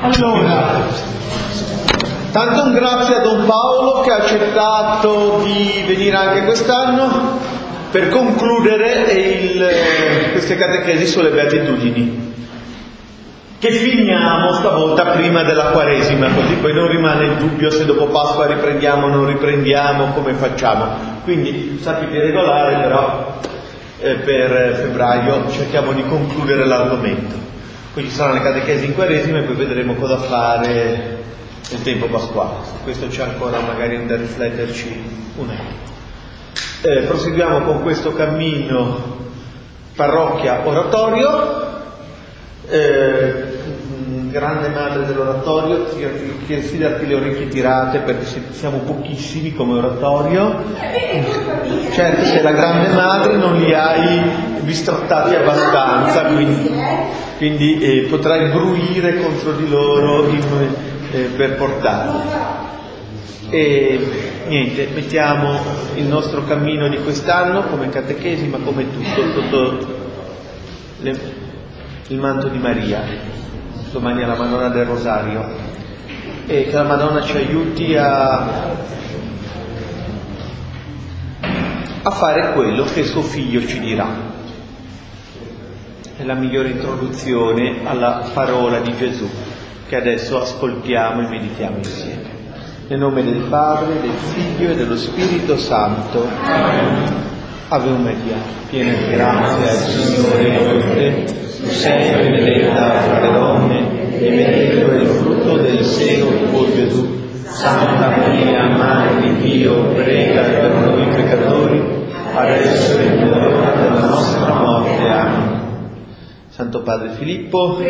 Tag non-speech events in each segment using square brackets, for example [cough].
Allora, tanto un grazie a Don Paolo che ha accettato di venire anche quest'anno per concludere il, queste catechesi sulle beatitudini che finiamo stavolta prima della Quaresima, così poi non rimane il dubbio se dopo Pasqua riprendiamo o non riprendiamo, come facciamo. Quindi sapete regolare, però eh, per febbraio cerchiamo di concludere l'argomento. Poi ci saranno le catechesi in Quaresima e poi vedremo cosa fare nel tempo pasquale. Questo c'è ancora magari da rifletterci un attimo. Eh, proseguiamo con questo cammino parrocchia-oratorio. Eh, grande madre dell'oratorio, ti fidarti le orecchie tirate perché siamo pochissimi come oratorio. Certo, sei la grande madre non li hai bistrattati abbastanza, quindi, quindi eh, potrai bruire contro di loro in, eh, per portarli. E niente, mettiamo il nostro cammino di quest'anno come catechesi, ma come tutto, sotto le, il manto di Maria domani alla Madonna del Rosario e che la Madonna ci aiuti a, a fare quello che suo figlio ci dirà. È la migliore introduzione alla parola di Gesù che adesso ascoltiamo e meditiamo insieme. Nel nome del Padre, del Figlio e dello Spirito Santo. Ave Maria, piena di grazia, il Signore è Filippo,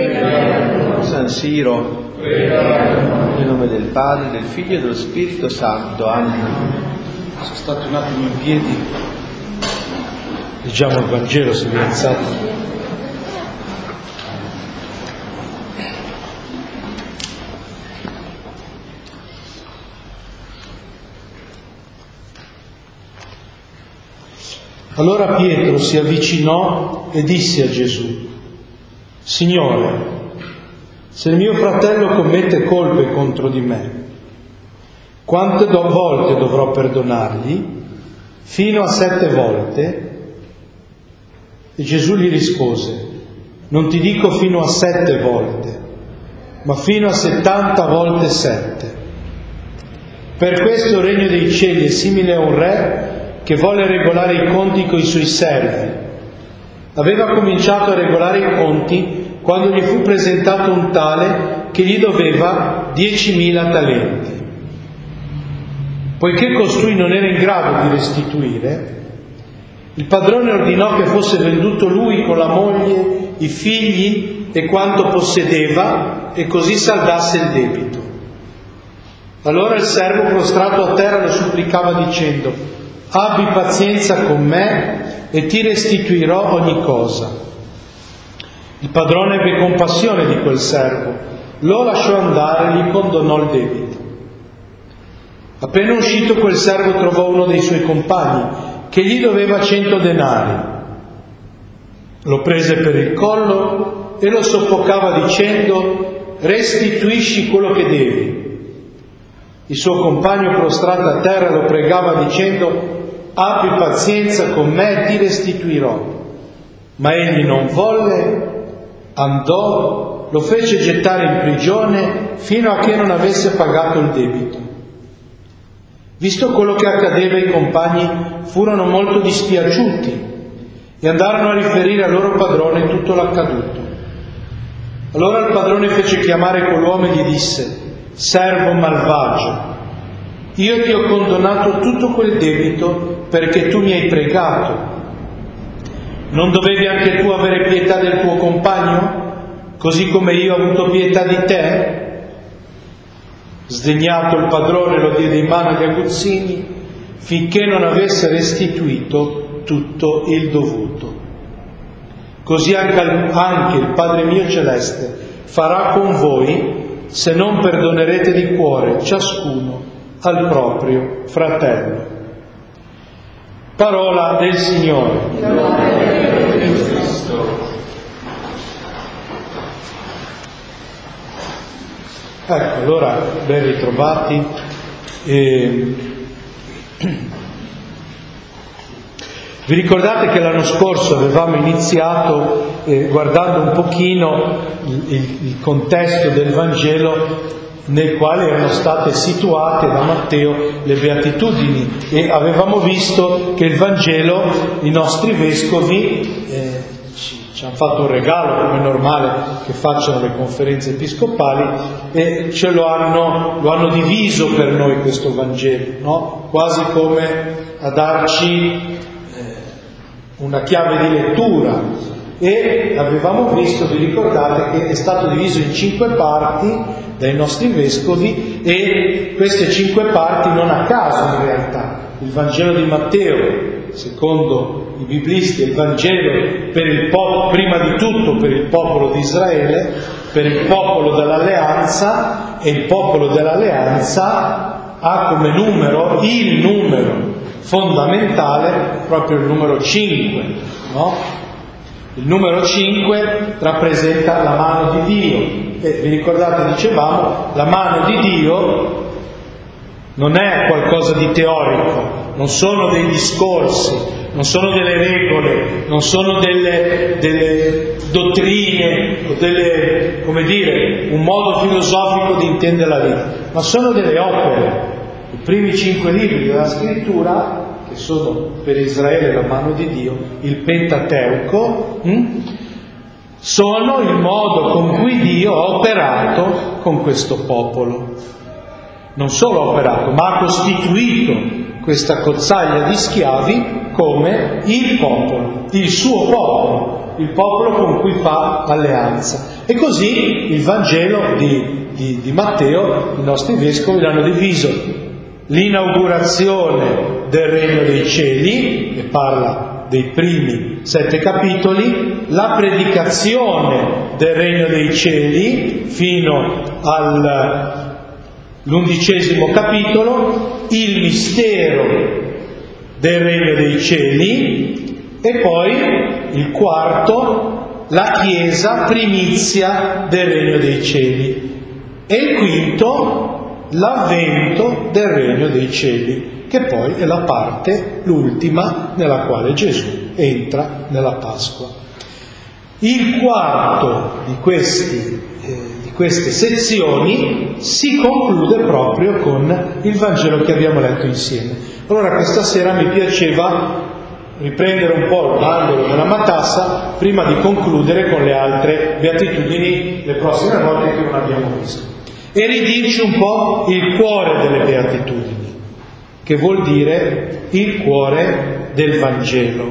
San Siro, nel nome del Padre, del Figlio e dello Spirito Santo. Amen. Sono stato un attimo in piedi, leggiamo il Vangelo se vi alzate. Allora Pietro si avvicinò e disse a Gesù, Signore, se il mio fratello commette colpe contro di me, quante volte dovrò perdonargli? Fino a sette volte? E Gesù gli rispose, non ti dico fino a sette volte, ma fino a settanta volte sette. Per questo il regno dei cieli è simile a un re che volle regolare i conti coi suoi servi. Aveva cominciato a regolare i conti quando gli fu presentato un tale che gli doveva diecimila talenti. Poiché costui non era in grado di restituire, il padrone ordinò che fosse venduto lui con la moglie, i figli e quanto possedeva e così saldasse il debito. Allora il servo prostrato a terra lo supplicava dicendo, abbi pazienza con me e ti restituirò ogni cosa. Il padrone ebbe compassione di quel servo, lo lasciò andare e gli condonò il debito. Appena uscito quel servo trovò uno dei suoi compagni che gli doveva cento denari. Lo prese per il collo e lo soffocava dicendo restituisci quello che devi. Il suo compagno prostrato a terra lo pregava dicendo abbi pazienza con me, ti restituirò. Ma egli non volle, andò, lo fece gettare in prigione fino a che non avesse pagato il debito. Visto quello che accadeva, i compagni furono molto dispiaciuti e andarono a riferire al loro padrone tutto l'accaduto. Allora il padrone fece chiamare quell'uomo e gli disse, servo malvagio, io ti ho condonato tutto quel debito perché tu mi hai pregato. Non dovevi anche tu avere pietà del tuo compagno, così come io ho avuto pietà di te? Sdegnato il padrone lo diede in mano agli aguzzini finché non avesse restituito tutto il dovuto. Così anche, il Padre mio celeste farà con voi se non perdonerete di cuore ciascuno al proprio fratello. Parola del Signore. Ecco, allora ben ritrovati. E... Vi ricordate che l'anno scorso avevamo iniziato eh, guardando un pochino il, il, il contesto del Vangelo nel quale erano state situate da Matteo le beatitudini e avevamo visto che il Vangelo, i nostri vescovi, eh, ci, hanno fatto un regalo, come è normale che facciano le conferenze episcopali, e ce lo hanno, lo hanno diviso per noi questo Vangelo, no? quasi come a darci eh, una chiave di lettura e avevamo visto, vi ricordate, che è stato diviso in cinque parti dai nostri vescovi e queste cinque parti non a caso in realtà. Il Vangelo di Matteo, secondo i biblisti, è il Vangelo il popolo, prima di tutto per il popolo di Israele, per il popolo dell'alleanza e il popolo dell'alleanza ha come numero il numero fondamentale proprio il numero 5, no? Il numero 5 rappresenta la mano di Dio e vi ricordate, dicevamo, la mano di Dio non è qualcosa di teorico, non sono dei discorsi, non sono delle regole, non sono delle, delle dottrine o delle, come dire, un modo filosofico di intendere la vita, ma sono delle opere. I primi cinque libri della scrittura che sono per Israele la mano di Dio, il Pentateuco, hm? sono il modo con cui Dio ha operato con questo popolo. Non solo ha operato, ma ha costituito questa cozzaglia di schiavi come il popolo, il suo popolo, il popolo con cui fa alleanza. E così il Vangelo di, di, di Matteo, i nostri vescovi l'hanno diviso l'inaugurazione del regno dei cieli, che parla dei primi sette capitoli, la predicazione del regno dei cieli fino all'undicesimo capitolo, il mistero del regno dei cieli e poi il quarto, la Chiesa primizia del regno dei cieli e il quinto, l'avvento del regno dei cieli, che poi è la parte, l'ultima, nella quale Gesù entra nella Pasqua. Il quarto di, questi, eh, di queste sezioni si conclude proprio con il Vangelo che abbiamo letto insieme. Allora questa sera mi piaceva riprendere un po' l'angolo della matassa prima di concludere con le altre beatitudini le prossime volte che non abbiamo visto e ridirci un po' il cuore delle beatitudini, che vuol dire il cuore del Vangelo.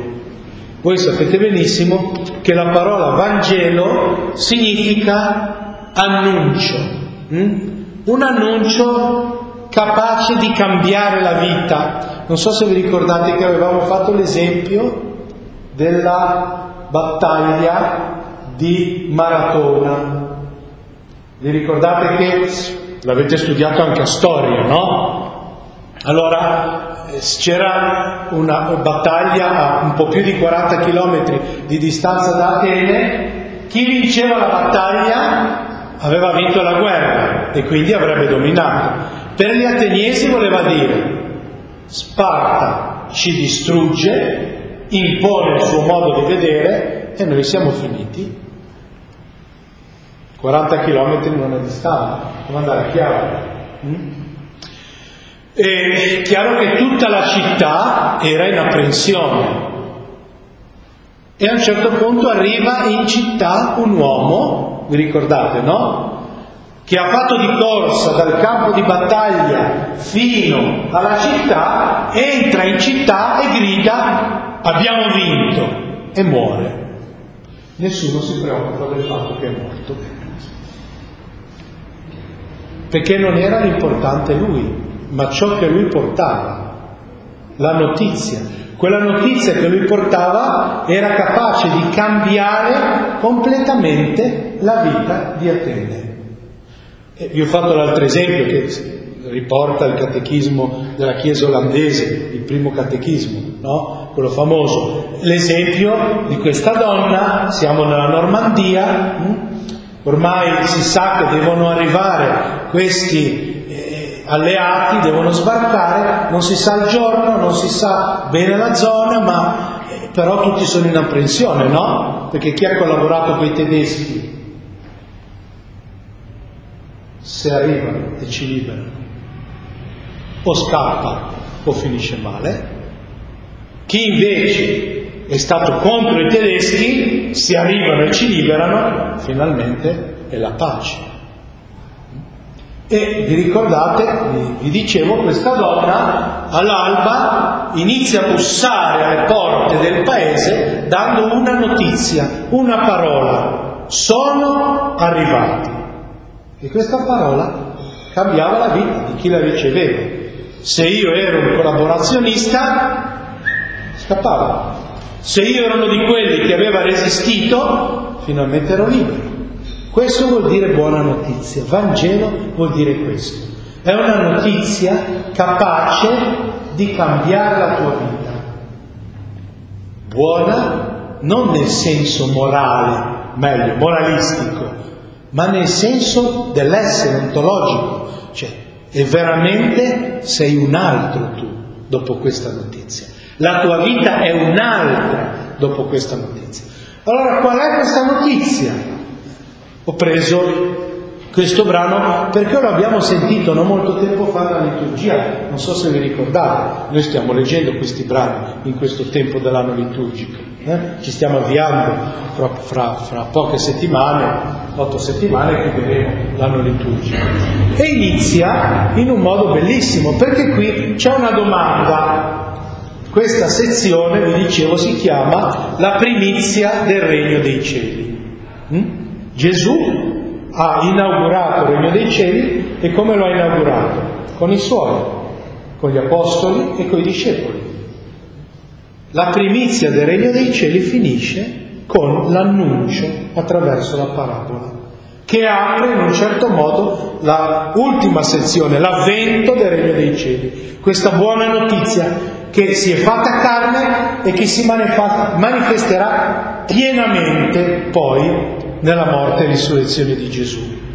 Voi sapete benissimo che la parola Vangelo significa annuncio, hm? un annuncio capace di cambiare la vita. Non so se vi ricordate che avevamo fatto l'esempio della battaglia di Maratona, vi ricordate che l'avete studiato anche a storia, no? Allora eh, c'era una battaglia a un po' più di 40 km di distanza da Atene, chi vinceva la battaglia aveva vinto la guerra e quindi avrebbe dominato. Per gli ateniesi voleva dire Sparta ci distrugge, impone il suo modo di vedere e noi siamo finiti. 40 km non è distante, come andare a Chiara. Mm? È chiaro che tutta la città era in apprensione e a un certo punto arriva in città un uomo, vi ricordate, no? Che ha fatto di corsa dal campo di battaglia fino alla città, entra in città e grida abbiamo vinto e muore. Nessuno si preoccupa del fatto che è morto perché non era l'importante lui, ma ciò che lui portava, la notizia. Quella notizia che lui portava era capace di cambiare completamente la vita di Atene. E vi ho fatto l'altro esempio che riporta il catechismo della Chiesa olandese, il primo catechismo, no? quello famoso. L'esempio di questa donna, siamo nella Normandia, hm? ormai si sa che devono arrivare questi alleati devono sbarcare, non si sa il giorno, non si sa bene la zona, ma eh, però tutti sono in apprensione, no? Perché chi ha collaborato con i tedeschi, se arrivano e ci liberano, o scappa o finisce male, chi invece è stato contro i tedeschi, si arrivano e ci liberano, finalmente è la pace. E vi ricordate, vi dicevo, questa donna all'alba inizia a bussare alle porte del paese dando una notizia, una parola. Sono arrivati. E questa parola cambiava la vita di chi la riceveva. Se io ero un collaborazionista, scappavo. Se io ero uno di quelli che aveva resistito, finalmente ero libero. Questo vuol dire buona notizia. Vangelo vuol dire questo. È una notizia capace di cambiare la tua vita. Buona non nel senso morale, meglio, moralistico, ma nel senso dell'essere ontologico. Cioè, e veramente sei un altro tu dopo questa notizia. La tua vita è un'altra dopo questa notizia. Allora qual è questa notizia? Ho preso questo brano perché lo abbiamo sentito non molto tempo fa alla liturgia, non so se vi ricordate, noi stiamo leggendo questi brani in questo tempo dell'anno liturgico, eh? ci stiamo avviando fra, fra, fra poche settimane, otto settimane, chiuderemo l'anno liturgico. E inizia in un modo bellissimo perché qui c'è una domanda questa sezione, vi dicevo, si chiama la primizia del regno dei cieli. Mm? Gesù ha inaugurato il regno dei cieli e come lo ha inaugurato? Con i suoi, con gli apostoli e con i discepoli. La primizia del regno dei cieli finisce con l'annuncio attraverso la parabola, che apre in un certo modo la ultima sezione, l'avvento del regno dei cieli. Questa buona notizia che si è fatta carne e che si manifesterà pienamente poi nella morte e risurrezione di Gesù.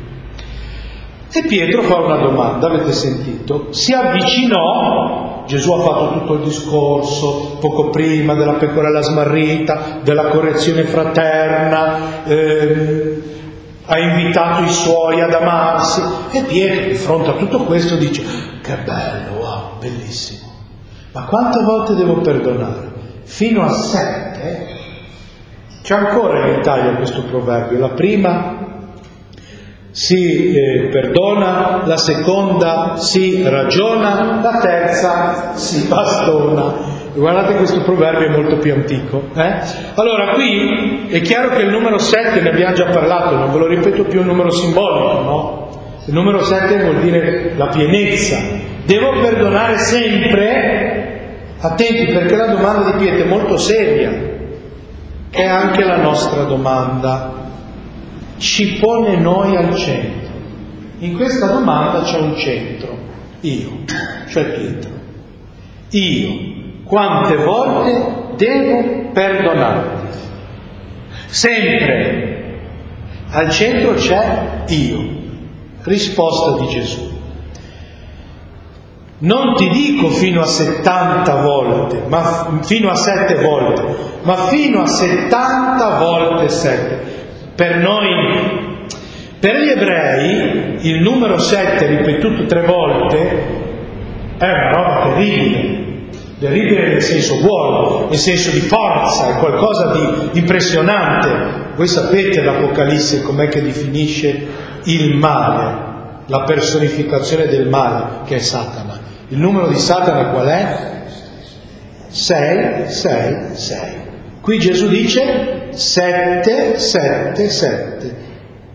E Pietro fa una domanda, avete sentito? Si avvicinò, Gesù ha fatto tutto il discorso poco prima della pecorella smarrita, della correzione fraterna, ehm, ha invitato i suoi ad amarsi e Pietro di fronte a tutto questo dice che bello, wow, bellissimo. Ma quante volte devo perdonare? Fino a sette? C'è ancora in Italia questo proverbio. La prima si eh, perdona, la seconda si ragiona, la terza si bastona. Guardate questo proverbio è molto più antico. Eh? Allora qui è chiaro che il numero 7 ne abbiamo già parlato, non ve lo ripeto più, è un numero simbolico, no? Il numero 7 vuol dire la pienezza. Devo perdonare sempre Attenti perché la domanda di Pietro è molto seria, è anche la nostra domanda, ci pone noi al centro. In questa domanda c'è un centro, io, cioè Pietro. Io, quante volte devo perdonarti? Sempre. Al centro c'è io. Risposta di Gesù. Non ti dico fino a 70 volte, ma fino a 7 volte, ma fino a 70 volte 7. Per noi, per gli ebrei, il numero 7 ripetuto tre volte è una roba terribile. Terribile nel senso buono, nel senso di forza, è qualcosa di impressionante. Voi sapete l'Apocalisse com'è che definisce il male, la personificazione del male che è Satana. Il numero di Satana qual è? 6, 6, 6. Qui Gesù dice 7, 7, 7.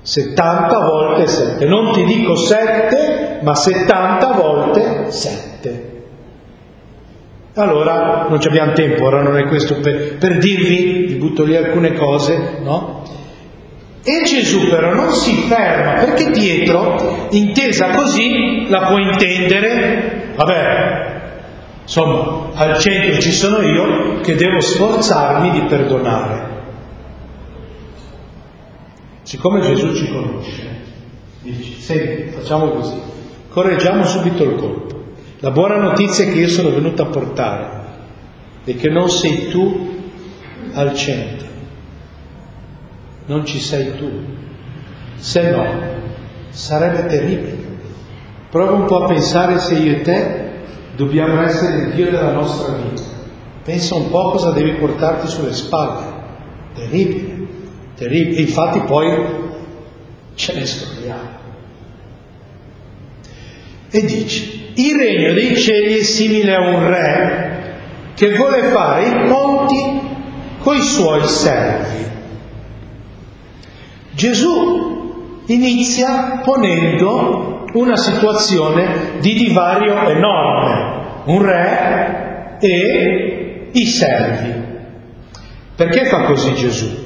70 volte 7. Non ti dico 7, ma 70 volte 7. Allora, non abbiamo tempo, ora non è questo per, per dirvi, vi butto lì alcune cose, no? E Gesù però non si ferma, perché Pietro, intesa così, la può intendere Vabbè, insomma, al centro ci sono io che devo sforzarmi di perdonare. Siccome Gesù ci conosce, Dici, senti, facciamo così, correggiamo subito il colpo. La buona notizia che io sono venuto a portare è che non sei tu al centro, non ci sei tu, se no sarebbe terribile. Prova un po' a pensare se io e te dobbiamo essere il Dio della nostra vita. Pensa un po' cosa devi portarti sulle spalle. Terribile, terribile. Infatti poi ce ne scordiamo. E dice, il regno dei cieli è simile a un re che vuole fare i conti coi suoi servi. Gesù inizia ponendo una situazione di divario enorme, un re e i servi. Perché fa così Gesù?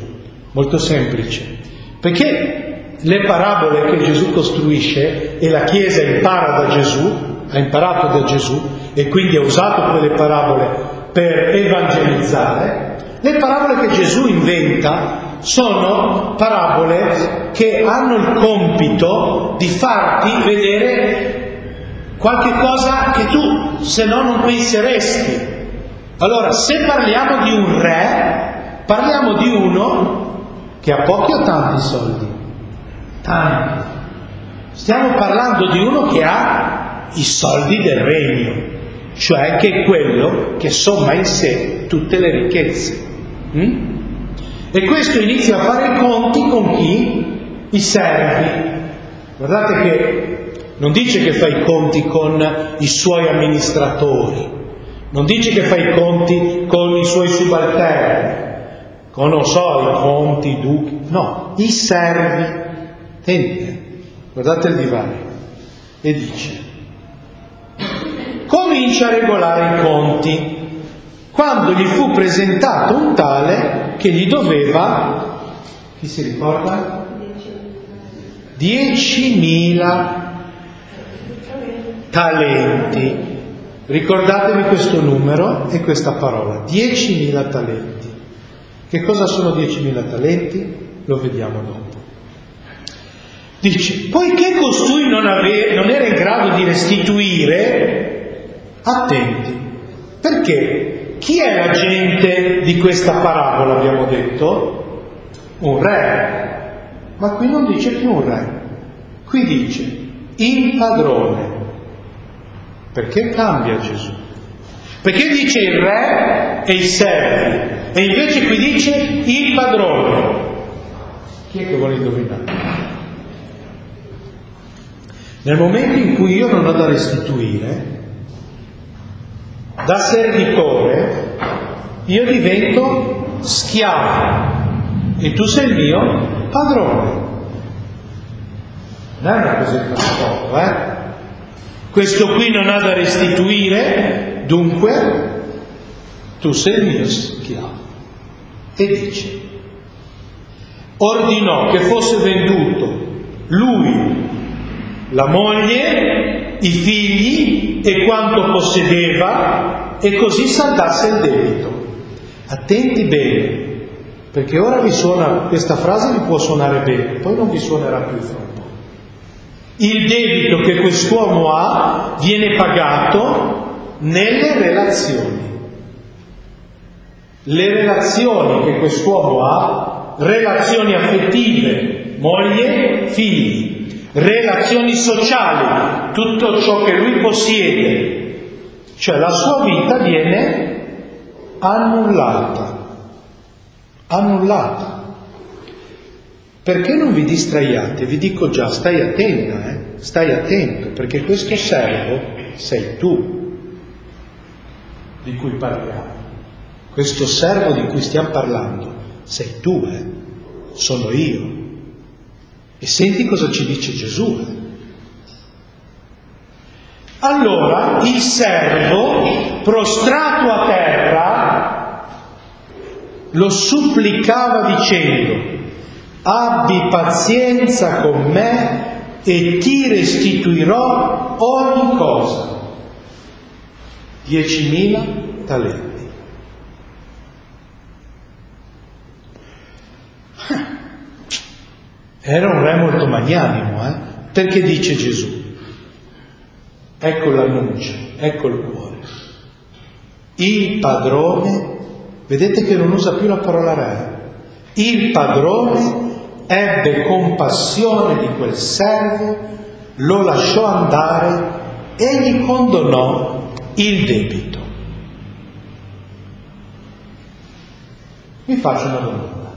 Molto semplice. Perché le parabole che Gesù costruisce e la Chiesa impara da Gesù ha imparato da Gesù e quindi ha usato quelle parabole per evangelizzare, le parabole che Gesù inventa sono parabole che hanno il compito di farti vedere qualche cosa che tu se no non penseresti. Allora, se parliamo di un re, parliamo di uno che ha pochi o tanti soldi? Tanti. Stiamo parlando di uno che ha i soldi del regno, cioè che è quello che somma in sé tutte le ricchezze. Mm? E questo inizia a fare i conti con chi? I servi. Guardate che non dice che fa i conti con i suoi amministratori, non dice che fa i conti con i suoi subalterni, con non so, i conti, i duchi, no, i servi. Tente, guardate il divario. E dice, comincia a regolare i conti quando gli fu presentato un tale che gli doveva, chi si ricorda? 10.000 talenti. Ricordatevi questo numero e questa parola, 10.000 talenti. Che cosa sono 10.000 talenti? Lo vediamo dopo. Dice, poiché costui non, ave, non era in grado di restituire, attenti, perché chi è l'agente di questa parabola, abbiamo detto? Un re. Ma qui non dice più un re, qui dice il padrone. Perché cambia Gesù? Perché dice il re e i servi e invece qui dice il padrone. Chi è che vuole indovinare? Nel momento in cui io non ho da restituire, da servitore, io divento schiavo e tu sei il mio padrone. Non è una cosa di poco, eh? Questo qui non ha da restituire, dunque tu sei il mio schiavo. E dice, ordinò che fosse venduto lui la moglie, i figli e quanto possedeva e così saldasse il debito. Attenti bene, perché ora vi suona, questa frase vi può suonare bene, poi non vi suonerà più fra un po'. Il debito che quest'uomo ha viene pagato nelle relazioni. Le relazioni che quest'uomo ha, relazioni affettive, moglie, figli, relazioni sociali, tutto ciò che lui possiede, cioè la sua vita viene annullata, annullata. Perché non vi distraiate? Vi dico già, stai attenta, eh? stai attento, perché questo servo sei tu di cui parliamo. Questo servo di cui stiamo parlando sei tu, eh? sono io. E senti cosa ci dice Gesù. Allora il servo, prostrato a terra, lo supplicava dicendo, abbi pazienza con me e ti restituirò ogni cosa. Diecimila talenti. Era un re molto magnanimo, eh? Perché dice Gesù, ecco l'annuncio, ecco il cuore. Il padrone, vedete che non usa più la parola re, il padrone ebbe compassione di quel servo, lo lasciò andare e gli condonò il debito. Vi faccio una domanda.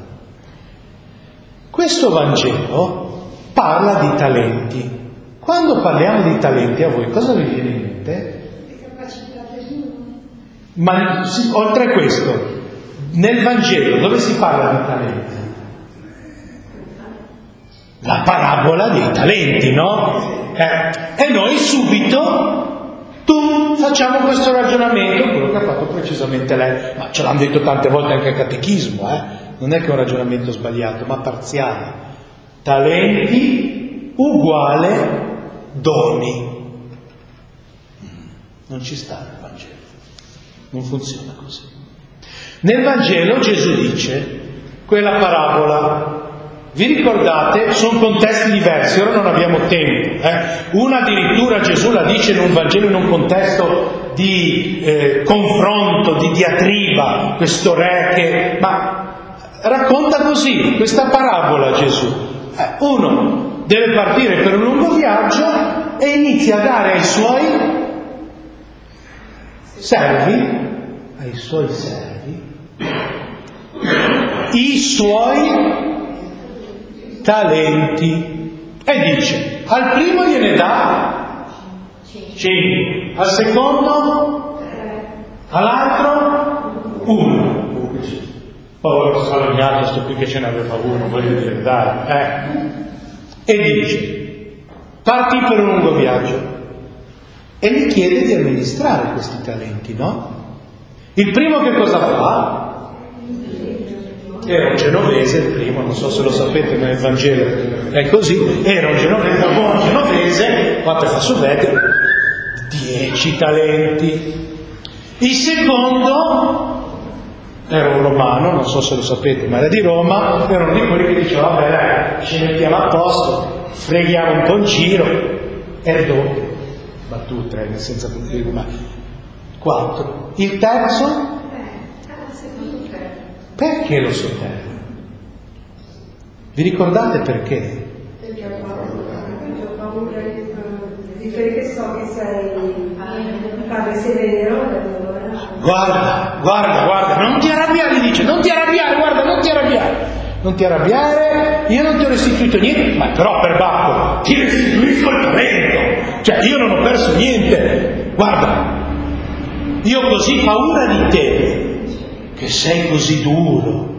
Questo Vangelo parla di talenti. Quando parliamo di talenti a voi cosa vi viene in mente? Ma oltre a questo, nel Vangelo dove si parla di talenti? La parabola dei talenti, no? Eh, e noi subito tu facciamo questo ragionamento, quello che ha fatto precisamente lei, ma ce l'hanno detto tante volte anche al catechismo, eh? Non è che è un ragionamento sbagliato, ma parziale. Talenti uguale doni. Non ci sta nel Vangelo, non funziona così. Nel Vangelo Gesù dice quella parabola vi ricordate? Sono contesti diversi, ora non abbiamo tempo. Eh? Una addirittura Gesù la dice in un Vangelo, in un contesto di eh, confronto, di diatriba, questo re che... Ma racconta così questa parabola Gesù. Eh, uno deve partire per un lungo viaggio e inizia a dare ai suoi servi, ai suoi servi, i suoi talenti e dice al primo gliene dà 5, al secondo all'altro 1. Povero salognato, sto qui che ce ne aveva uno, voglio dire, dai, eh. E dice, parti per un lungo viaggio e gli chiede di amministrare questi talenti, no? Il primo che cosa fa? Era un genovese il primo, non so se lo sapete nel Vangelo, è così, era un genovese, un buon genovese, quattro fasulette, dieci talenti. Il secondo era un romano, non so se lo sapete, ma era di Roma, era uno di quelli che diceva, vabbè dai, ci mettiamo a posto, freghiamo un po' in giro, e doppio, battute, eh, senza punti ma quattro. Il terzo perché lo sotterra? Vi ricordate perché? Perché ho paura, di che so che sei padre severo. Guarda, guarda, guarda, non ti arrabbiare, dice, non ti arrabbiare, guarda, non ti arrabbiare. Non ti arrabbiare, io non ti ho restituito niente, ma però per Bacco ti restituisco il talento. Cioè io non ho perso niente. Guarda, io ho così paura di te che sei così duro,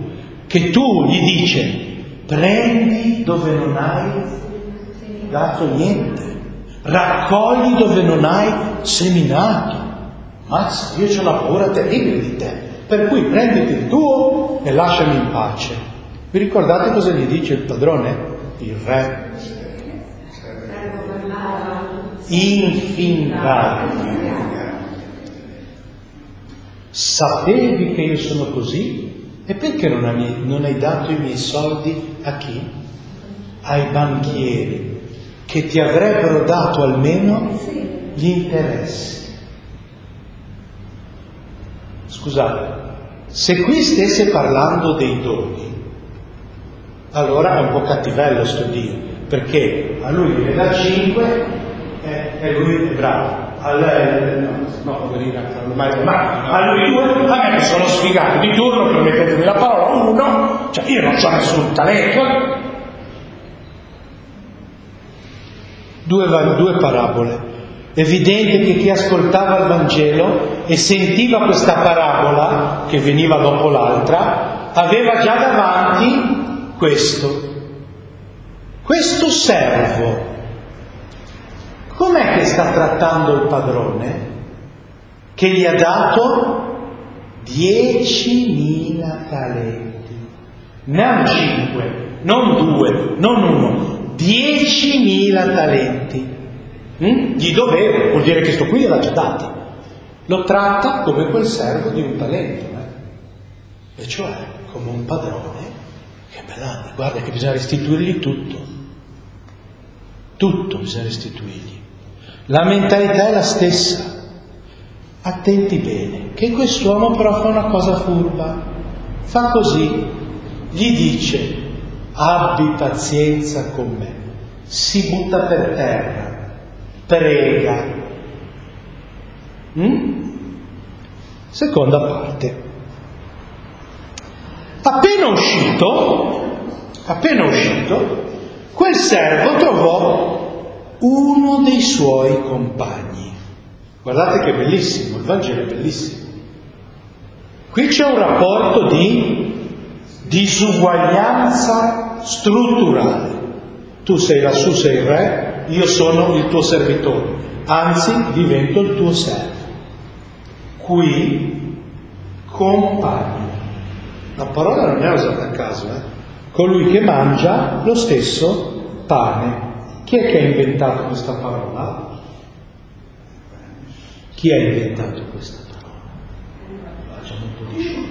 che tu gli dici prendi dove non hai dato niente, raccogli dove non hai seminato. Mazza, io ho una paura terribile di te, per cui prenditi il tuo e lasciami in pace. Vi ricordate cosa gli dice il padrone? Il re. Infindarti. Sapevi che io sono così? E perché non hai, non hai dato i miei soldi a chi? Ai banchieri, che ti avrebbero dato almeno gli interessi. Scusate, se qui stesse parlando dei doni, allora è un po' cattivello sto Dio, perché a lui ne dà 5 e, e lui è bravo a lei, no, no poverina, ormai, ma a lui due, a me che sono sfigato di turno, permettetemi la parola, uno, cioè io non ho nessun talento. Due, due parabole. Evidente che chi ascoltava il Vangelo e sentiva questa parabola, che veniva dopo l'altra, aveva già davanti questo. Questo servo Com'è che sta trattando il padrone? Che gli ha dato 10.000 talenti. Non 5, non 2, non 1, 10.000 talenti. Mm? Gli dovevo, vuol dire che sto qui gliel'ha già dati. Lo tratta come quel servo di un talento, eh? e cioè come un padrone che bella, guarda che bisogna restituirgli tutto. Tutto bisogna restituirgli. La mentalità è la stessa. Attenti bene, che quest'uomo però fa una cosa furba. Fa così, gli dice, abbi pazienza con me. Si butta per terra, prega. Mm? Seconda parte. Appena uscito, appena uscito, quel servo trovò uno dei suoi compagni. Guardate che bellissimo, il Vangelo è bellissimo. Qui c'è un rapporto di disuguaglianza strutturale. Tu sei lassù, sei il re, io sono il tuo servitore, anzi divento il tuo servo. Qui compagno. La parola non è usata a caso, eh? colui che mangia lo stesso pane. Chi è che ha inventato questa parola? Chi ha inventato questa parola? Facciamo un po' di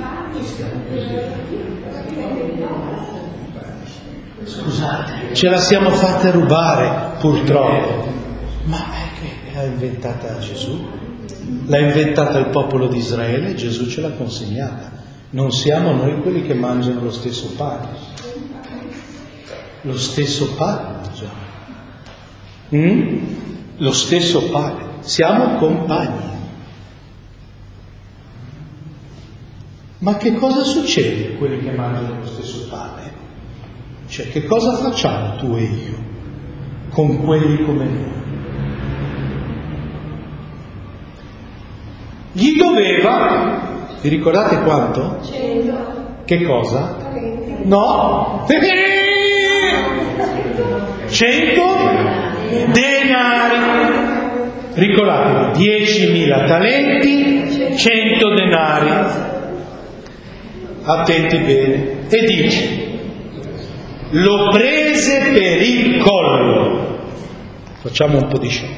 Scusate, ce la siamo fatta rubare purtroppo, ma è che l'ha inventata Gesù, l'ha inventata il popolo di Israele, Gesù ce l'ha consegnata. Non siamo noi quelli che mangiano lo stesso pane. Lo stesso pane mangiamo. Mm? Lo stesso pane. Siamo compagni. Ma che cosa succede a quelli che mangiano lo stesso pane? Cioè, che cosa facciamo tu e io con quelli come noi? Gli doveva vi ricordate quanto? Cento. Che cosa? Talenti. No? Cento denari. Ricordatevi, 10.000 talenti, 100 denari. Attenti bene. E dice, lo prese per il collo. Facciamo un po' di show.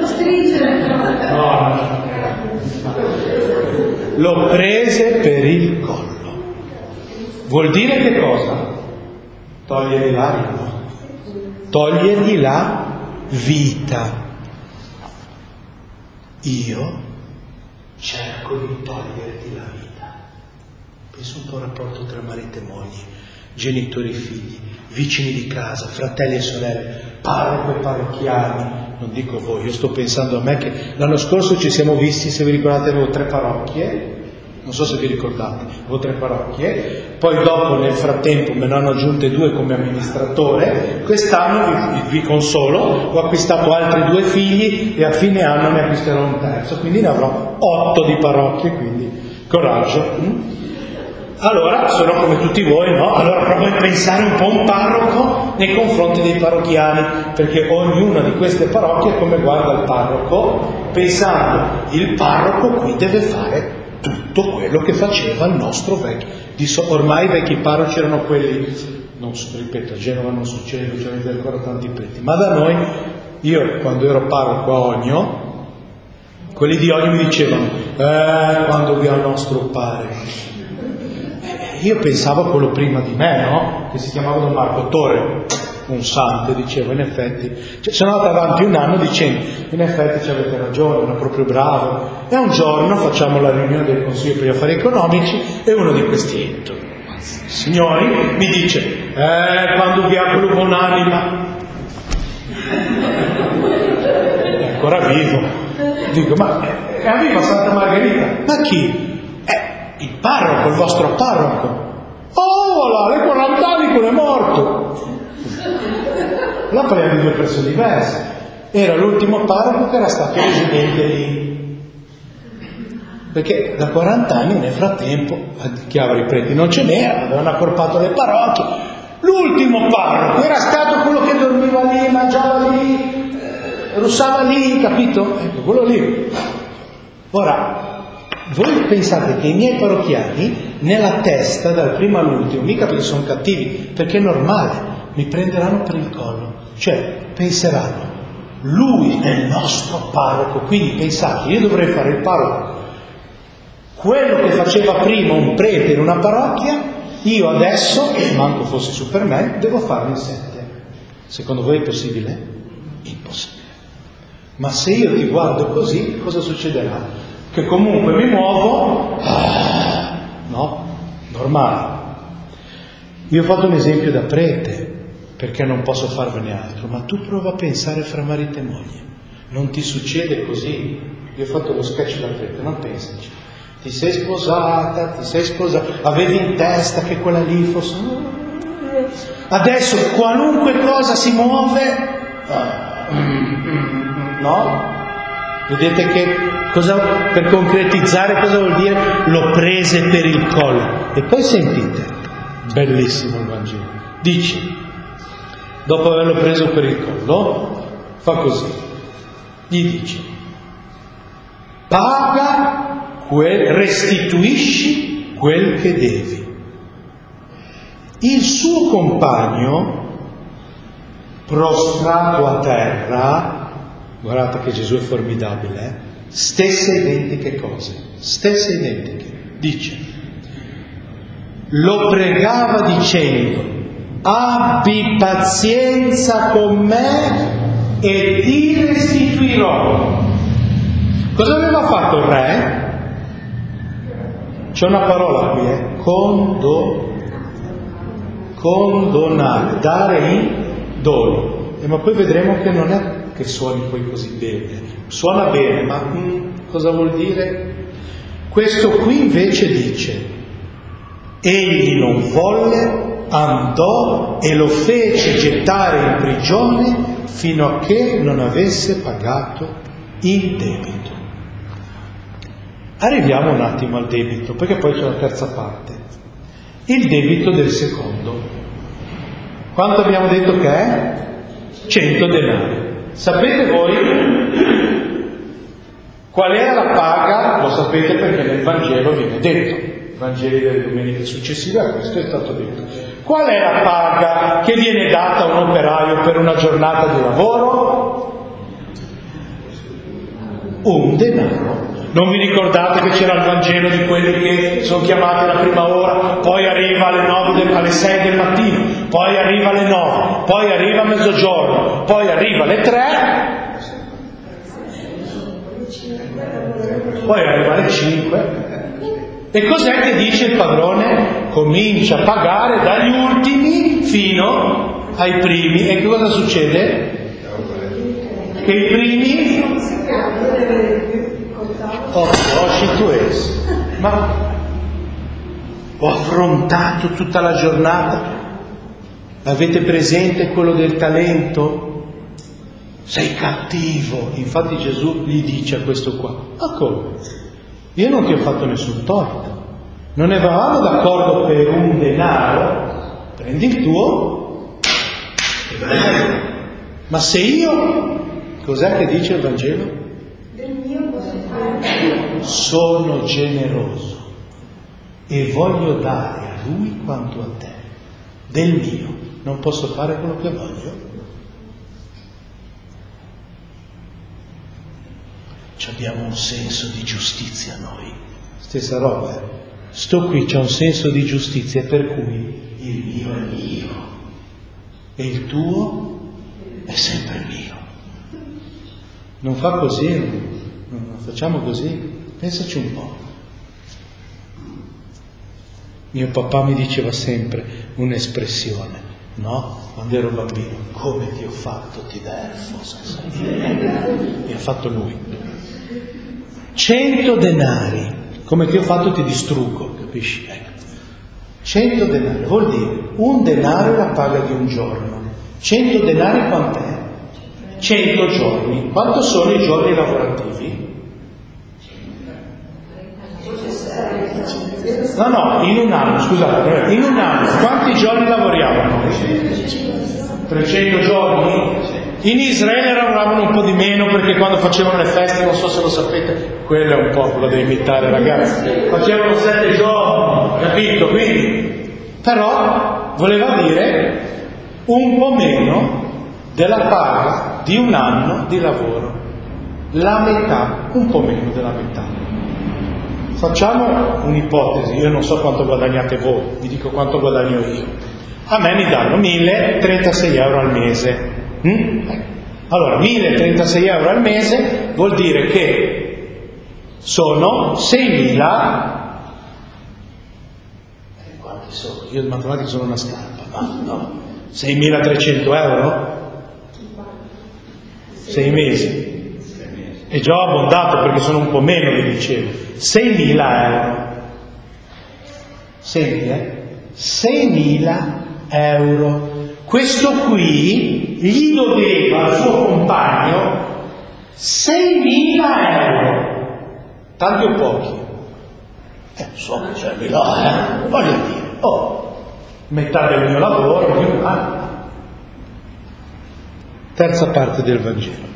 Lo stringere. No, no. Lo prese per il collo. Vuol dire che cosa? Togliergli l'anima, togliergli la vita. Io cerco di togliergli la vita. Penso un rapporto tra marito e moglie, genitori e figli, vicini di casa, fratelli e sorelle, parroco e parrocchiani, non dico voi, io sto pensando a me che l'anno scorso ci siamo visti, se vi ricordate avevo tre parrocchie, non so se vi ricordate, avevo tre parrocchie, poi dopo nel frattempo me ne hanno aggiunte due come amministratore, quest'anno vi, vi consolo, ho acquistato altri due figli e a fine anno ne acquisterò un terzo, quindi ne avrò otto di parrocchie, quindi coraggio. Allora, sono come tutti voi, no? Allora provo a pensare un po' un parroco nei confronti dei parrocchiani, perché ognuna di queste parrocchie come guarda il parroco, pensando il parroco qui deve fare tutto quello che faceva il nostro vecchio. Ormai i vecchi parroci erano quelli, non so, ripeto, a Genova non succede, ci avete ancora tanti preti, ma da noi, io quando ero parroco a Ogno, quelli di Ogno mi dicevano, eh, quando vi al nostro padre. Io pensavo a quello prima di me, no? Che si chiamava Don Marco Torre, un santo, dicevo, in effetti. Cioè, sono andato avanti un anno dicendo, in effetti ci avete ragione, era proprio bravo. E un giorno facciamo la riunione del Consiglio per gli Affari Economici e uno di questi signori mi dice, eh, quando vi apro un'anima, è ancora vivo. Dico, ma è viva Santa Margherita? Ma chi? Il parroco, il vostro parroco. Oh, voilà, le 40 anni quello è morto. La parliamo di due persone diverse. Era l'ultimo parroco che era stato residente lì. Perché da 40 anni nel frattempo, chiaro i preti non ce n'erano, avevano accorpato le parrocchie. L'ultimo parroco era stato quello che dormiva lì, mangiava lì, eh, russava lì, capito? Ecco, quello lì. Ora, voi pensate che i miei parrocchiani, nella testa, dal primo all'ultimo, mica perché sono cattivi, perché è normale, mi prenderanno per il collo. Cioè, penseranno, lui è il nostro parroco, quindi pensate, io dovrei fare il parroco. Quello che faceva prima un prete in una parrocchia, io adesso, manco fosse su per me, devo farlo in sette. Secondo voi è possibile? Impossibile. Ma se io ti guardo così, cosa succederà? Che comunque mi muovo, ah, no? Normale. Io ho fatto un esempio da prete, perché non posso farvene altro, ma tu prova a pensare fra marito e moglie. Non ti succede così. Io ho fatto lo sketch da prete, non pensaci. Ti sei sposata, ti sei sposata, avevi in testa che quella lì fosse... Adesso qualunque cosa si muove, no? Vedete che cosa, per concretizzare cosa vuol dire? L'ho prese per il collo. E poi sentite, bellissimo il Vangelo. Dice, dopo averlo preso per il collo, fa così. Gli dice, paga quel, restituisci quel che devi. Il suo compagno, prostrato a terra, guardate che Gesù è formidabile, eh? Stesse identiche cose, stesse identiche. Dice, lo pregava dicendo, abbi pazienza con me e ti restituirò. Cosa aveva fatto il re? C'è una parola qui, eh? Condo, condonare, dare in dono. Eh, ma poi vedremo che non è che suoni poi così bene. Suona bene, ma mm, cosa vuol dire? Questo qui invece dice, egli non volle, andò e lo fece gettare in prigione fino a che non avesse pagato il debito. Arriviamo un attimo al debito, perché poi c'è la terza parte. Il debito del secondo. Quanto abbiamo detto che è? 100 denari. Sapete voi qual era la paga? Lo sapete perché nel Vangelo viene detto. Vangeli delle domeniche successive a questo è stato detto. Qual è la paga che viene data a un operaio per una giornata di lavoro? Un denaro non vi ricordate che c'era il Vangelo di quelli che sono chiamati alla prima ora, poi arriva alle, 9 del, alle 6 del mattino, poi arriva alle 9, poi arriva a mezzogiorno, poi arriva alle 3, poi arriva alle 5. E cos'è che dice il padrone? Comincia a pagare dagli ultimi fino ai primi. E che cosa succede? Che i primi Oh. Ma ho affrontato tutta la giornata. Avete presente quello del talento? Sei cattivo. Infatti Gesù gli dice a questo qua, ma come? Io non ti ho fatto nessun torto. Non eravamo d'accordo per un denaro? Prendi il tuo. Ma se io, cos'è che dice il Vangelo? sono generoso e voglio dare a lui quanto a te, del mio, non posso fare quello che voglio? Ci abbiamo un senso di giustizia noi, stessa roba, eh? sto qui c'è un senso di giustizia per cui il mio è mio e il tuo è sempre mio. Non fa così, non facciamo così. Pensaci un po'. Mio papà mi diceva sempre un'espressione, no? Quando ero bambino, come ti ho fatto ti derfo, mi ha fatto lui. Cento denari, come ti ho fatto ti distruggo, capisci? Ecco. Cento denari, vuol dire un denaro è la paga di un giorno. Cento denari quant'è? Cento giorni. Quanto sono i giorni lavorativi? No, no, in un anno, scusate, in un anno quanti giorni lavoriamo noi? 300 giorni? In Israele lavoravano un po' di meno perché quando facevano le feste, non so se lo sapete, quello è un popolo da imitare ragazzi, facevano 7 giorni, capito? Quindi, però voleva dire un po' meno della paga di un anno di lavoro, la metà, un po' meno della metà. Facciamo un'ipotesi, io non so quanto guadagnate voi, vi dico quanto guadagno io. A me mi danno 1036 euro al mese. Mm? Allora, 1036 euro al mese vuol dire che sono 6.000 eh, sono? Io di matematica sono una scarpa, ma no, 6.300 euro? Sei mesi. È già abbondato perché sono un po' meno, vi dicevo. 6.000 euro. 6.000? 6.000 euro. Questo qui gli doveva al suo compagno 6.000 euro. Tanti o pochi? Eh, so che c'è eh. Voglio dire, oh, metà del mio lavoro, anno. Terza parte del Vangelo.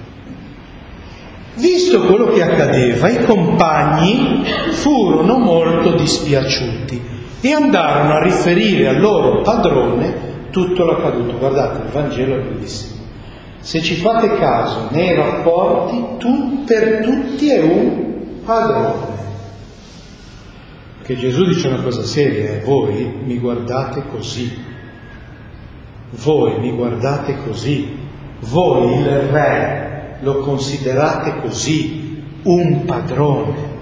Visto quello che accadeva, i compagni furono molto dispiaciuti e andarono a riferire al loro padrone tutto l'accaduto. Guardate, il Vangelo è bellissimo. Se ci fate caso, nei rapporti, tu per tutti è un padrone. Che Gesù dice una cosa seria, eh? voi mi guardate così, voi mi guardate così, voi il re lo considerate così, un padrone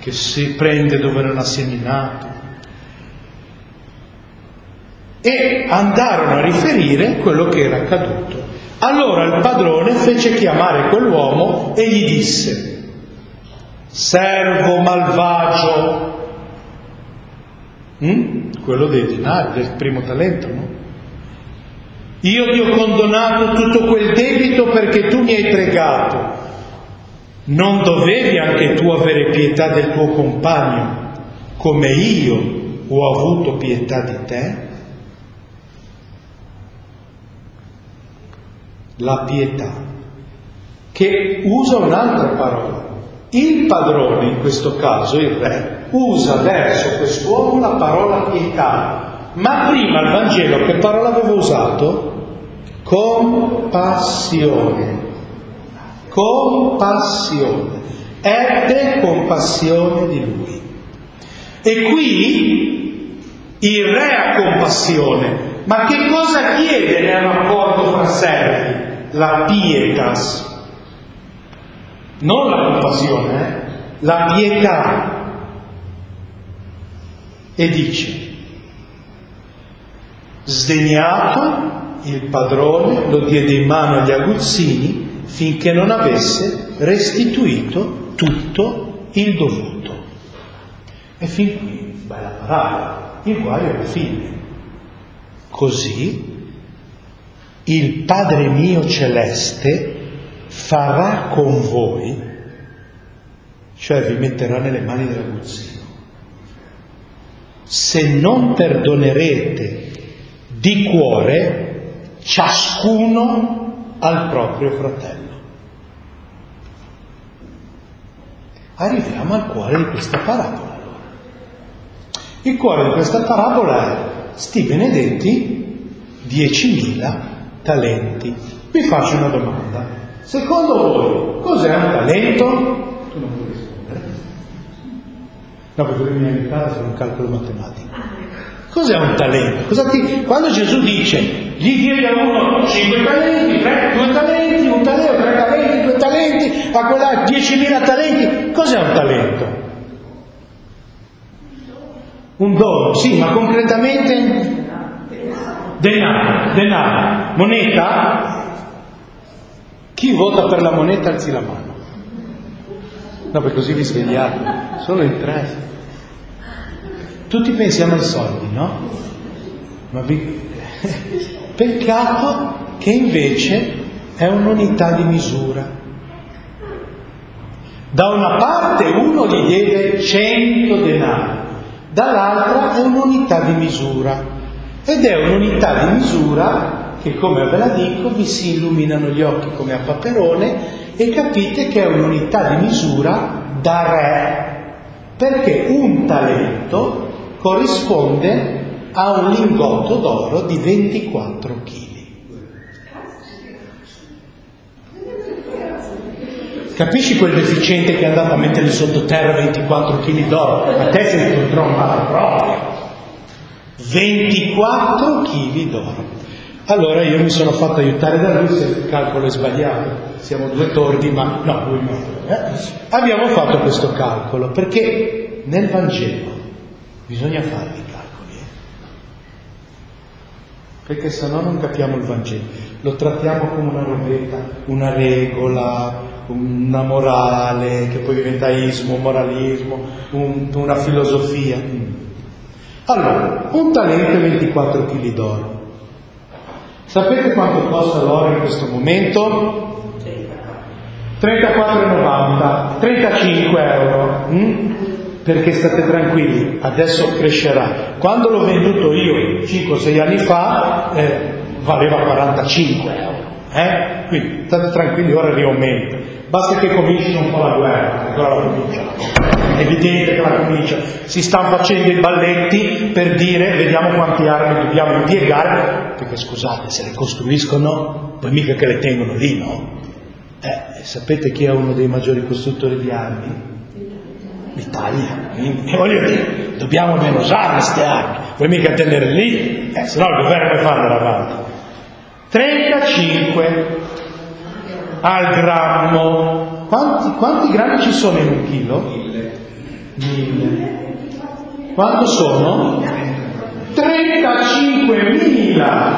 che si prende dove non ha seminato. E andarono a riferire quello che era accaduto. Allora il padrone fece chiamare quell'uomo e gli disse, servo malvagio, mm? quello dei denari, del primo talento, no? Io ti ho condonato tutto quel debito perché tu mi hai pregato. Non dovevi anche tu avere pietà del tuo compagno, come io ho avuto pietà di te? La pietà, che usa un'altra parola. Il padrone, in questo caso il re, usa verso quest'uomo la parola pietà, ma prima il Vangelo che parola aveva usato? Compassione. Compassione. Ebbe compassione di lui. E qui il re ha compassione, ma che cosa chiede nel rapporto fra servi? La pietas. Non la compassione, eh? la pietà. E dice, sdegnato il padrone lo diede in mano agli aguzzini finché non avesse restituito tutto il dovuto. E fin qui, bella parola, il guaio alla fine. Così il Padre mio celeste farà con voi, cioè vi metterà nelle mani dell'aguzzino. Se non perdonerete di cuore, ciascuno al proprio fratello. Arriviamo al cuore di questa parabola. Il cuore di questa parabola è sti benedetti 10.000 talenti. Vi faccio una domanda. Secondo voi cos'è un talento? Tu non puoi rispondere. No, perché devi aiutare fare un calcolo matematico. Cos'è un talento? Ti... Quando Gesù dice gli diede a uno 5 talenti, 3, 2 talenti, un talento, 3 talenti, 2 talenti, a quella 10.000 talenti, cos'è un talento? Un dono, sì, ma concretamente denaro, denaro, moneta? Chi vota per la moneta alzi la mano. No, perché così vi svegliate. Solo in tre. Tutti pensiamo ai soldi, no? Ma vi... [laughs] Peccato che invece è un'unità di misura. Da una parte uno gli deve 100 denari, dall'altra è un'unità di misura. Ed è un'unità di misura che, come ve la dico, vi si illuminano gli occhi come a paperone e capite che è un'unità di misura da re, perché un talento corrisponde a un lingotto d'oro di 24 kg. Capisci quel deficiente che è andato a mettere sottoterra 24 kg d'oro? A te sei un trombato proprio. 24 kg d'oro. Allora io mi sono fatto aiutare da lui se il calcolo è sbagliato. Siamo due tordi, ma no, lui no. Eh? Abbiamo fatto questo calcolo perché nel Vangelo bisogna fare i calcoli. Eh? Perché se no non capiamo il Vangelo. Lo trattiamo come una robetta, una regola, una morale che poi diventa ismo, moralismo, un, una filosofia. Allora, un talento e 24 kg d'oro. Sapete quanto costa l'oro in questo momento? 34,90, 35 euro. Mm? Perché state tranquilli, adesso crescerà. Quando l'ho venduto io 5-6 anni fa eh, valeva 45 euro. Eh? Quindi state tranquilli, ora riaumenta. Basta che cominci un po' la guerra, ancora la comincia. È evidente che la comincia. Si stanno facendo i balletti per dire vediamo quanti armi dobbiamo impiegare, perché scusate, se le costruiscono, poi mica che le tengono lì, no? Eh, sapete chi è uno dei maggiori costruttori di armi? L'Italia. E voglio dire, dobbiamo ben usare queste armi, poi mica tenerle lì, eh, se no il governo fa andare avanti? 35 al grammo. Quanti, quanti grammi ci sono in un chilo? Mille. Quanto sono? 35.000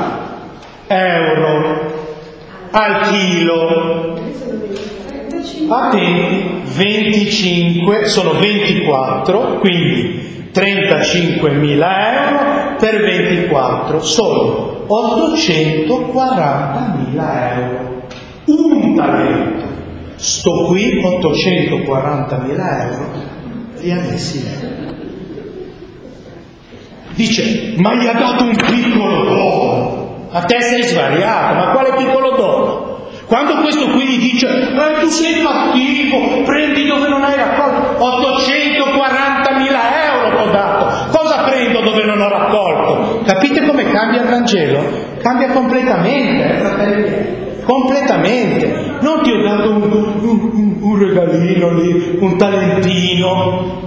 euro al chilo. Attenti, 25 sono 24, quindi 35.000 euro per 24 sono 840.000 euro un talento. Sto qui 840.000 euro e a messi Dice, ma gli ha dato un piccolo dono. A te sei svariato, ma quale piccolo dono? Quando questo qui gli dice, eh, tu sei cattivo, prendi dove non hai raccolto, 840.000 euro ho dato, cosa prendo dove non ho raccolto? Capite come cambia il Vangelo? Cambia completamente, eh, fratelli completamente. Non ti ho dato un, un, un regalino lì, un talentino.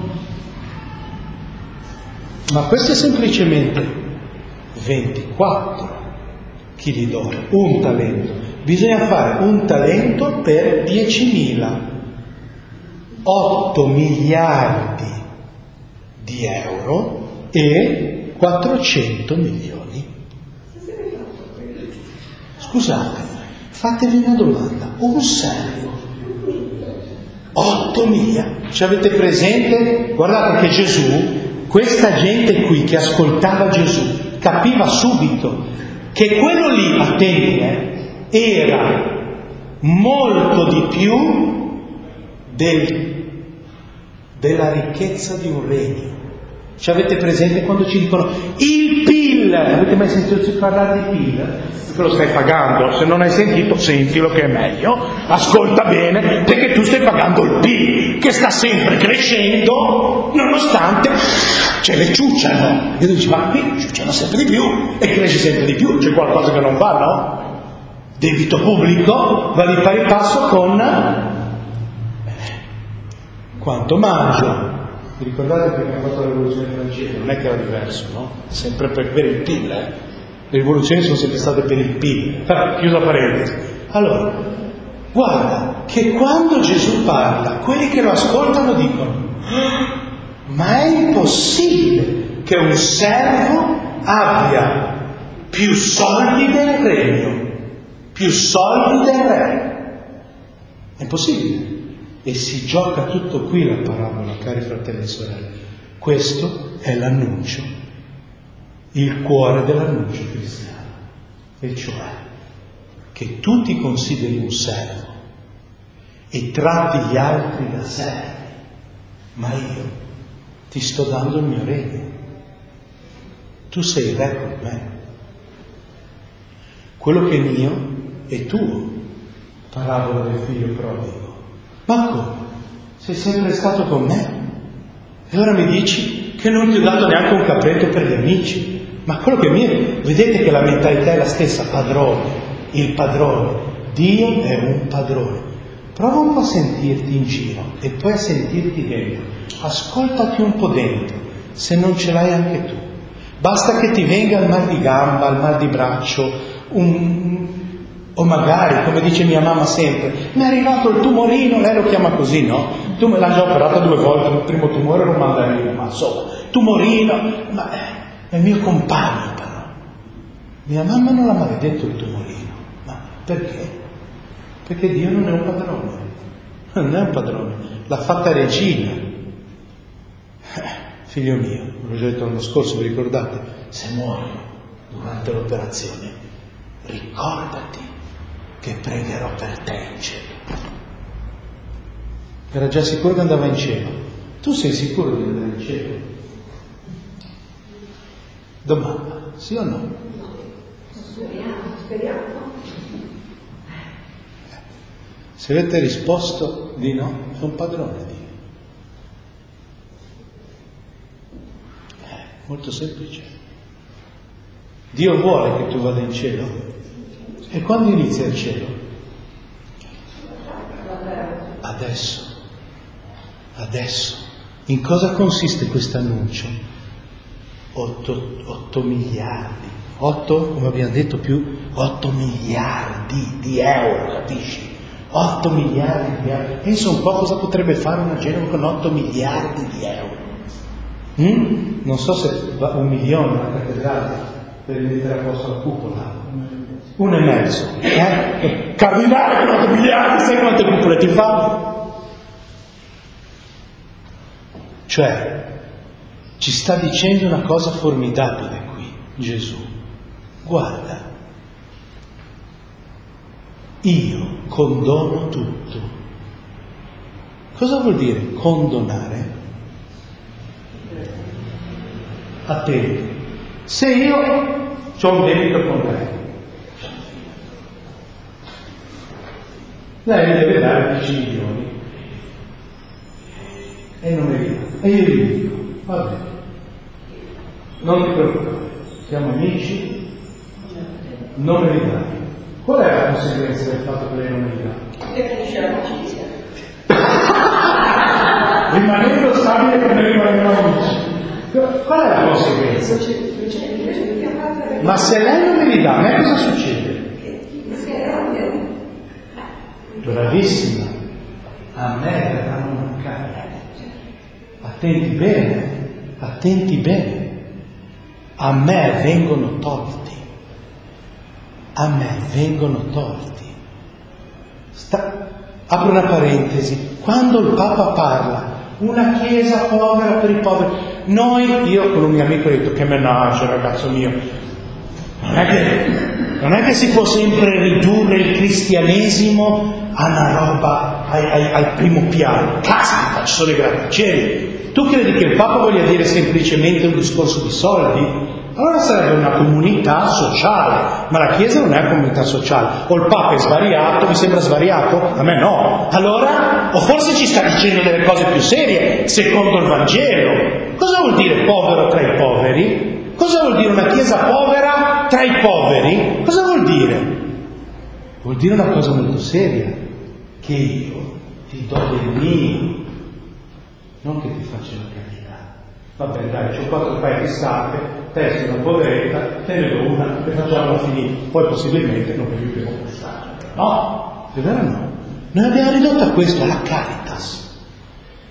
Ma questo è semplicemente 24 kg d'oro, un talento. Bisogna fare un talento per 10.000, 8 miliardi di euro e 400 milioni. Scusate, Fatevi una domanda, un servo, 8.000, ci avete presente? Guardate che Gesù, questa gente qui che ascoltava Gesù, capiva subito che quello lì, attenti, eh, era molto di più del, della ricchezza di un regno. Ci avete presente quando ci dicono il PIL? Avete mai sentito parlare di PIL? te lo stai pagando, se non hai sentito sentilo che è meglio, ascolta bene, perché tu stai pagando il PIL che sta sempre crescendo nonostante ce le ciucciano. E tu dici, ma qui ciucciano sempre di più e cresce sempre di più, c'è qualcosa che non va, no? Debito pubblico va di pari passo con eh, quanto mangio. Vi ricordate perché abbiamo fatto la rivoluzione francese? Non è che era diverso, no? Sempre per, per il PIL, eh? Le rivoluzioni sono sempre state per il PIL. Ah, chiusa parentesi. Allora, guarda che quando Gesù parla, quelli che lo ascoltano dicono, ma è impossibile che un servo abbia più soldi del regno, più soldi del re. È impossibile. E si gioca tutto qui la parabola, cari fratelli e sorelle. Questo è l'annuncio il cuore dell'annuncio cristiano, e cioè che tu ti consideri un servo e tratti gli altri da servi, ma io ti sto dando il mio regno. Tu sei re con me. Quello che è mio è tuo. Parabola del figlio prodigo. Ma come? Sei sempre stato con me. E ora mi dici che non ti ho dato neanche un capretto per gli amici. Ma quello che mi... Vedete che la mentalità è la stessa, padrone, il padrone. Dio è un padrone. Prova un po' a sentirti in giro e poi a sentirti dentro. Ascoltati un po' dentro, se non ce l'hai anche tu. Basta che ti venga il mal di gamba, il mal di braccio, un... o magari, come dice mia mamma sempre, mi è arrivato il tumorino, lei lo chiama così, no? Tu me l'ha già operata due volte, il primo tumore manda mandarino, ma insomma, tumorino, ma è mio compagno però. Mia mamma non l'ha mai detto il tumorino, ma perché? Perché Dio non è un padrone, non è un padrone, l'ha fatta regina. Eh, figlio mio, l'ho già detto l'anno scorso, vi ricordate? Se muoio durante l'operazione, ricordati che pregherò per te in cielo. Era già sicuro che andava in cielo. Tu sei sicuro di andare in cielo? Domanda, sì o no? Speriamo, speriamo. Se avete risposto di no, è un padrone Dio. Molto semplice. Dio vuole che tu vada in cielo. E quando inizia il cielo? Adesso. Adesso. In cosa consiste questo annuncio? 8, miliardi. 8, come abbiamo detto più, 8 miliardi di euro, capisci? 8 miliardi di euro. Pensa un po' cosa potrebbe fare una Genova con 8 miliardi di euro. Mm? Non so se un milione la cattedrale per mettere a posto la cupola. Un e mezzo. Eh? Cardinale con 8 miliardi, sai quante cupole ti fa? Cioè, ci sta dicendo una cosa formidabile qui, Gesù. Guarda, io condono tutto. Cosa vuol dire condonare? Attenti, se io ho un debito con lei, lei mi deve dare 10 milioni e non mi viene. E io gli dico, va bene, non ti preoccupare, siamo amici, non me li dai. Qual è la conseguenza del fatto che lei non me li dà? Che finisce l'amicizia. [laughs] Rimanendo stabile come rimanendo amici. Qual è la conseguenza? Ma se lei non me li dà, a me cosa succede? Bravissima, a me verranno mancare. Attenti bene, attenti bene. A me vengono tolti. A me vengono tolti. Sta... Apro una parentesi. Quando il Papa parla, una chiesa povera per i poveri, noi, io con un mio amico ho detto che menage ragazzo mio, non è che, non è che si può sempre ridurre il cristianesimo a una roba al, al, al primo piano. Caspita, ci sono i grattacieli. Tu credi che il Papa voglia dire semplicemente un discorso di soldi? Allora sarebbe una comunità sociale, ma la Chiesa non è una comunità sociale. O il Papa è svariato, mi sembra svariato? A me no. Allora, o forse ci sta dicendo delle cose più serie, secondo il Vangelo. Cosa vuol dire povero tra i poveri? Cosa vuol dire una Chiesa povera tra i poveri? Cosa vuol dire? Vuol dire una cosa molto seria, che io ti do del mio, non che ti faccio la carità. Vabbè dai, ho quattro paia di te sei una poveretta, te ne do una e facciamola finire. Poi possibilmente non mi dobbiamo pensare. No, è vero no? Noi abbiamo ridotto a questo la caritas,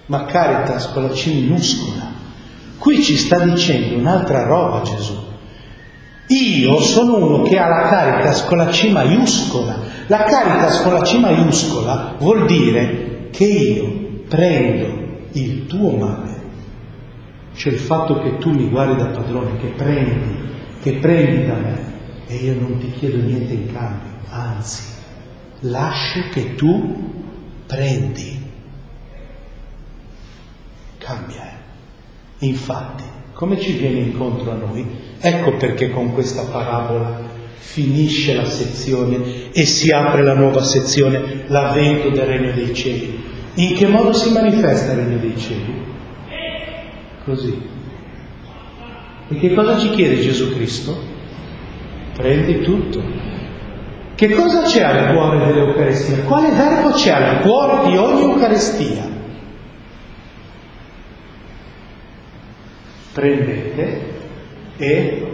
ma caritas con la C minuscola. Qui ci sta dicendo un'altra roba Gesù. Io sono uno che ha la caritas con la C maiuscola. La caritas con la C maiuscola vuol dire che io prendo il tuo male, cioè il fatto che tu mi guardi da padrone, che prendi, che prendi da me e io non ti chiedo niente in cambio, anzi, lascio che tu prendi. Cambia. Eh? Infatti, come ci viene incontro a noi? Ecco perché con questa parabola finisce la sezione e si apre la nuova sezione, l'avvento del regno dei cieli. In che modo si manifesta il regno dei cieli? Così. E che cosa ci chiede Gesù Cristo? Prendi tutto. Che cosa c'è al cuore dell'Eucarestia? Quale verbo c'è al cuore di ogni Eucarestia? Prendete e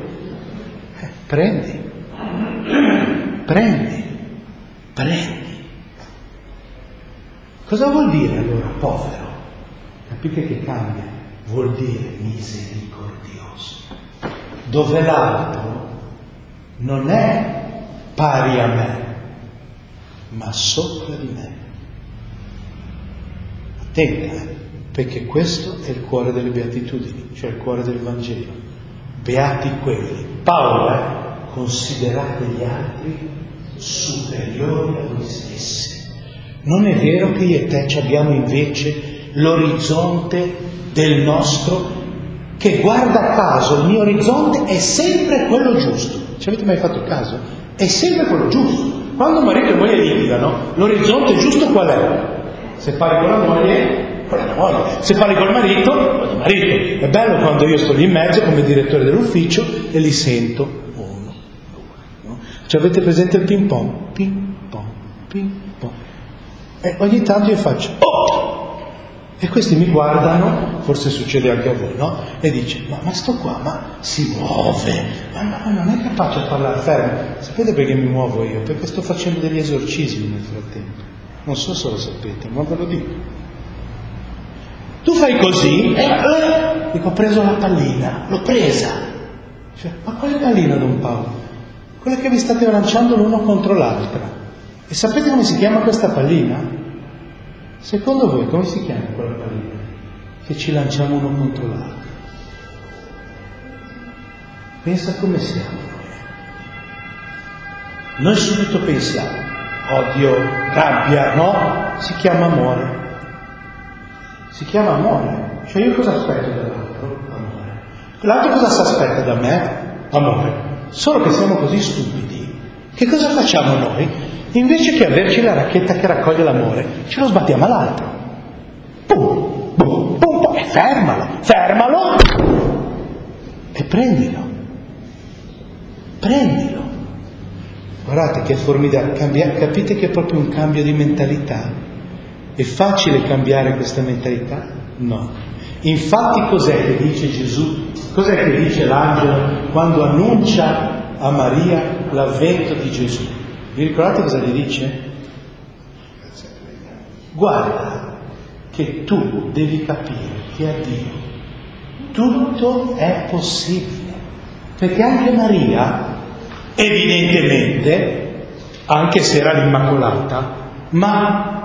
prendi, prendi, prendi. Cosa vuol dire allora povero? Capite che cambia? Vuol dire misericordioso. Dove l'altro non è pari a me, ma sopra di me. Attenta, eh? Perché questo è il cuore delle beatitudini, cioè il cuore del Vangelo. Beati quelli. Paolo, eh? considerate gli altri superiori a voi stessi. Non è vero che io e te abbiamo invece l'orizzonte del nostro, che guarda caso il mio orizzonte è sempre quello giusto. Ci avete mai fatto caso? È sempre quello giusto. Quando marito e moglie litigano, l'orizzonte giusto qual è? Se parli con la moglie, con la moglie. Se parli col marito, con il marito. È bello quando io sto lì in mezzo come direttore dell'ufficio e li sento. Uno, no? Cioè avete presente il ping pong? Ping pong, ping pong. E ogni tanto io faccio, oh! E questi mi guardano, forse succede anche a voi, no? E dice, ma, ma sto qua, ma si muove, ma, ma, non è capace a parlare fermo. Sapete perché mi muovo io? Perché sto facendo degli esorcismi nel frattempo. Non so se lo sapete, ma ve lo dico. Tu fai così, e eh, dico, ho preso la pallina, l'ho presa. Cioè, ma quale pallina, Don Paolo? Quella che vi state lanciando l'uno contro l'altra. E sapete come si chiama questa pallina? Secondo voi come si chiama quella pallina? Che ci lanciamo uno contro l'altro. Pensa come siamo noi. Noi subito pensiamo, odio, rabbia, no? Si chiama amore. Si chiama amore. Cioè io cosa aspetto dall'altro? Amore. L'altro cosa si aspetta da me? Amore. Solo che siamo così stupidi. Che cosa facciamo noi? Invece che averci la racchetta che raccoglie l'amore, ce lo sbattiamo all'altro. Pum, pum, pum, pum, e fermalo, fermalo e prendilo. Prendilo. Guardate che formidabile, capite che è proprio un cambio di mentalità? È facile cambiare questa mentalità? No. Infatti cos'è che dice Gesù? Cos'è che dice l'angelo quando annuncia a Maria l'avvento di Gesù? Vi ricordate cosa gli dice? Guarda che tu devi capire che a Dio tutto è possibile. Perché anche Maria, evidentemente, anche se era l'Immacolata, ma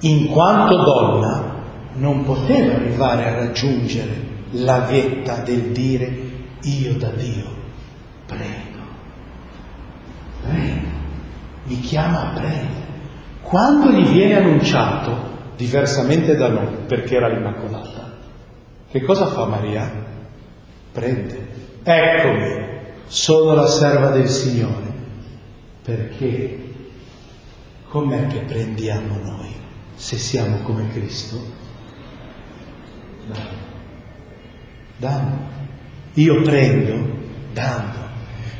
in quanto donna non poteva arrivare a raggiungere la vetta del dire io da Dio prego, prego mi chiama a prendere. Quando gli viene annunciato, diversamente da noi, perché era l'Immacolata, che cosa fa Maria? Prende. Eccomi, sono la serva del Signore. Perché com'è che prendiamo noi se siamo come Cristo? Dando. Dando. Io prendo dando.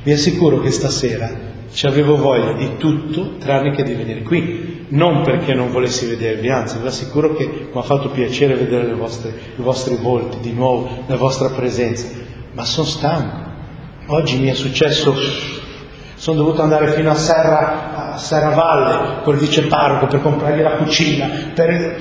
Vi assicuro che stasera ci avevo voglia di tutto tranne che di venire qui, non perché non volessi vedervi, anzi vi assicuro che mi ha fatto piacere vedere vostre, i vostri volti di nuovo, la vostra presenza, ma sono stanco. Oggi mi è successo, sono dovuto andare fino a Serra, a Serravalle col viceparroco per comprargli la cucina, per